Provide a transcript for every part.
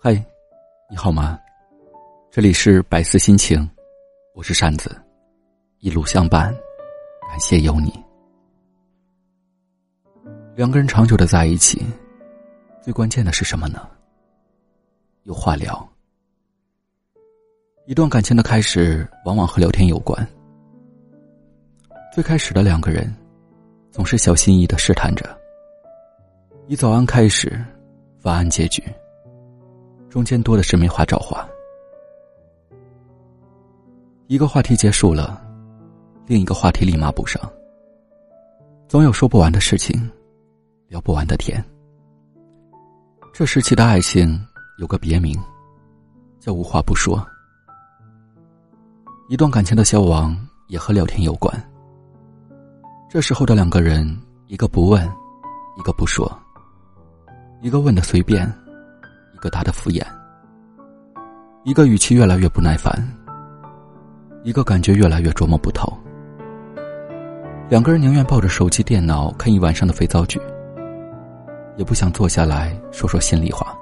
嗨，你好吗？这里是百思心情，我是扇子，一路相伴，感谢有你。两个人长久的在一起，最关键的是什么呢？有话聊。一段感情的开始，往往和聊天有关。最开始的两个人，总是小心翼翼的试探着，以早安开始，晚安结局。中间多的是没话找话，一个话题结束了，另一个话题立马补上。总有说不完的事情，聊不完的天。这时期的爱情有个别名，叫无话不说。一段感情的消亡也和聊天有关。这时候的两个人，一个不问，一个不说，一个问的随便。一个答的敷衍，一个语气越来越不耐烦，一个感觉越来越琢磨不透。两个人宁愿抱着手机、电脑看一晚上的肥皂剧，也不想坐下来说说心里话。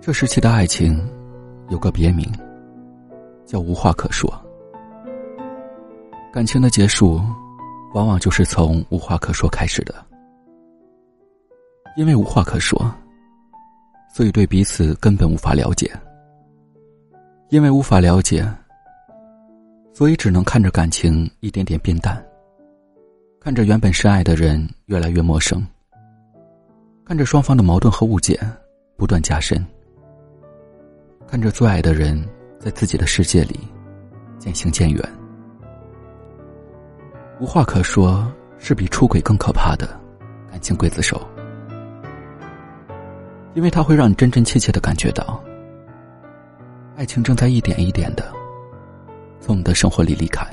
这时期的爱情有个别名，叫无话可说。感情的结束，往往就是从无话可说开始的，因为无话可说。所以，对彼此根本无法了解，因为无法了解，所以只能看着感情一点点变淡，看着原本深爱的人越来越陌生，看着双方的矛盾和误解不断加深，看着最爱的人在自己的世界里渐行渐远。无话可说，是比出轨更可怕的感情刽子手。因为它会让你真真切切的感觉到，爱情正在一点一点的从你的生活里离开。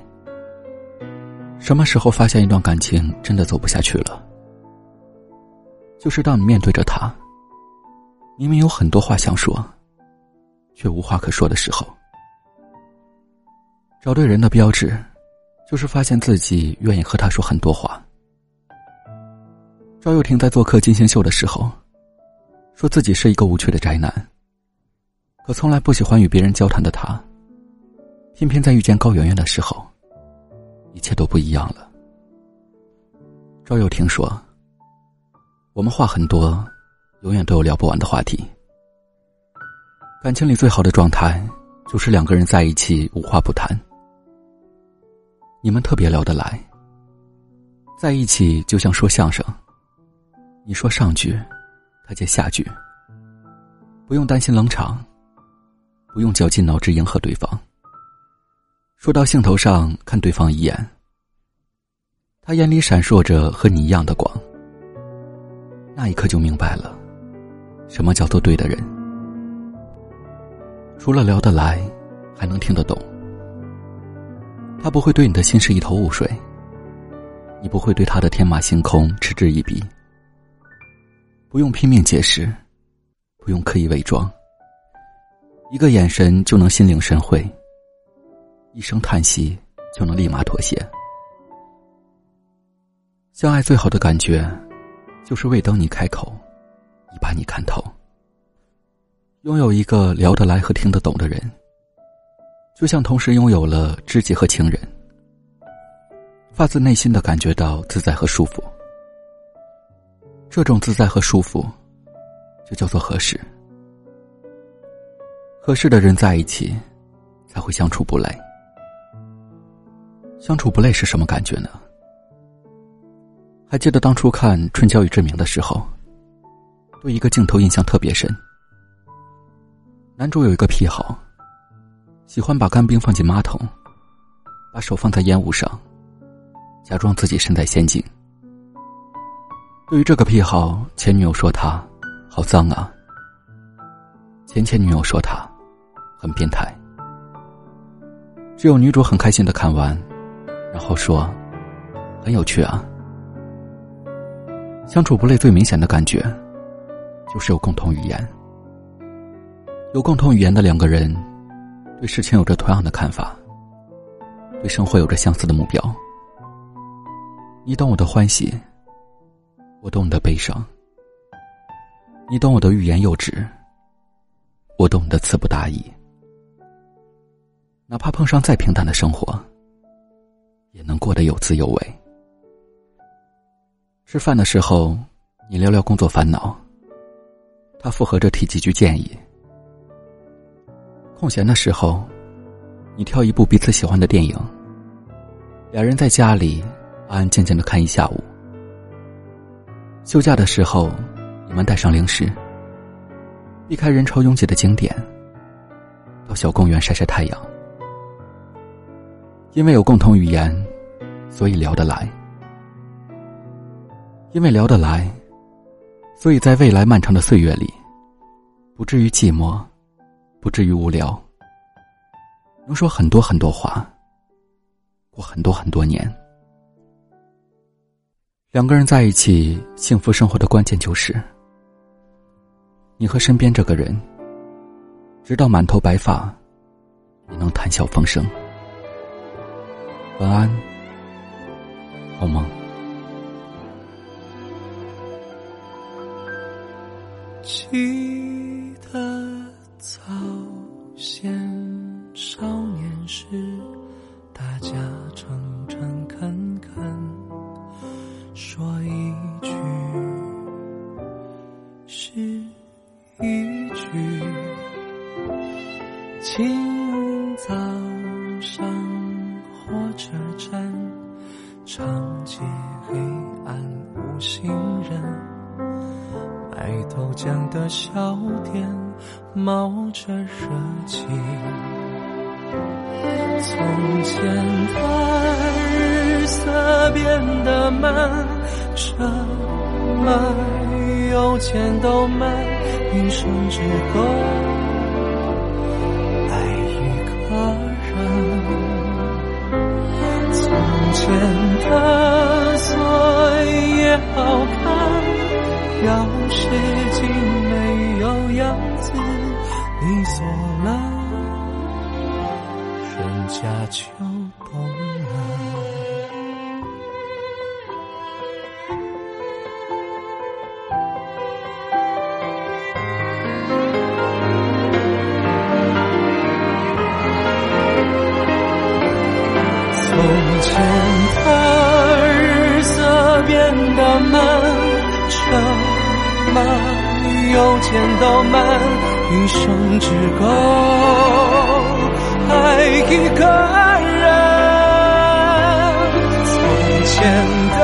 什么时候发现一段感情真的走不下去了？就是当你面对着他，明明有很多话想说，却无话可说的时候。找对人的标志，就是发现自己愿意和他说很多话。赵又廷在做客金星秀的时候。说自己是一个无趣的宅男，可从来不喜欢与别人交谈的他，偏偏在遇见高圆圆的时候，一切都不一样了。赵又廷说：“我们话很多，永远都有聊不完的话题。感情里最好的状态，就是两个人在一起无话不谈，你们特别聊得来，在一起就像说相声，你说上句。”他接下句，不用担心冷场，不用绞尽脑汁迎合对方。说到兴头上，看对方一眼，他眼里闪烁着和你一样的光。那一刻就明白了，什么叫做对的人。除了聊得来，还能听得懂。他不会对你的心事一头雾水，你不会对他的天马行空嗤之以鼻。不用拼命解释，不用刻意伪装，一个眼神就能心领神会，一声叹息就能立马妥协。相爱最好的感觉，就是未等你开口，已把你看透。拥有一个聊得来和听得懂的人，就像同时拥有了知己和情人，发自内心的感觉到自在和舒服。这种自在和舒服，就叫做合适。合适的人在一起，才会相处不累。相处不累是什么感觉呢？还记得当初看《春娇与志明》的时候，对一个镜头印象特别深。男主有一个癖好，喜欢把干冰放进马桶，把手放在烟雾上，假装自己身在仙境。对于这个癖好，前女友说他好脏啊。前前女友说他很变态。只有女主很开心的看完，然后说很有趣啊。相处不累最明显的感觉，就是有共同语言。有共同语言的两个人，对事情有着同样的看法，对生活有着相似的目标。你懂我的欢喜。我懂你的悲伤，你懂我的欲言又止，我懂得词不达意。哪怕碰上再平淡的生活，也能过得有滋有味。吃饭的时候，你聊聊工作烦恼，他附和着提几句建议。空闲的时候，你挑一部彼此喜欢的电影，两人在家里安安静静的看一下午。休假的时候，你们带上零食，避开人潮拥挤的景点，到小公园晒晒太阳。因为有共同语言，所以聊得来；因为聊得来，所以在未来漫长的岁月里，不至于寂寞，不至于无聊，能说很多很多话，过很多很多年。两个人在一起，幸福生活的关键就是，你和身边这个人，直到满头白发，也能谈笑风生。晚安，好梦。记得早清早上火车站，长街黑暗无行人，卖豆浆的小店冒着热气。从前的日色变得慢，什么有钱都买，一生只够从前的锁也好看，钥匙竟没有样子，你锁了。家秋马邮件都慢，一生只够。爱一个人，从前的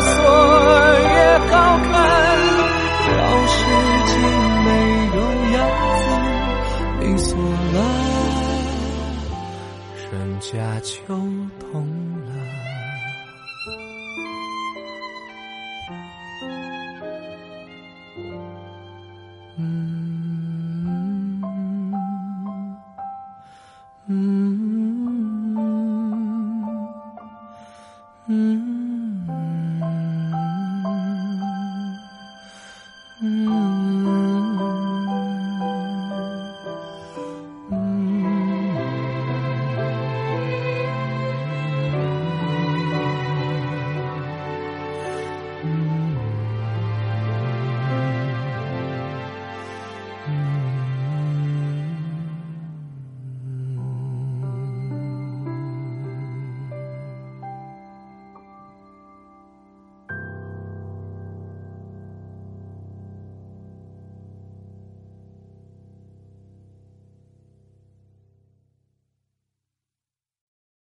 锁也好看，钥匙竟没有样子，你锁了，人家就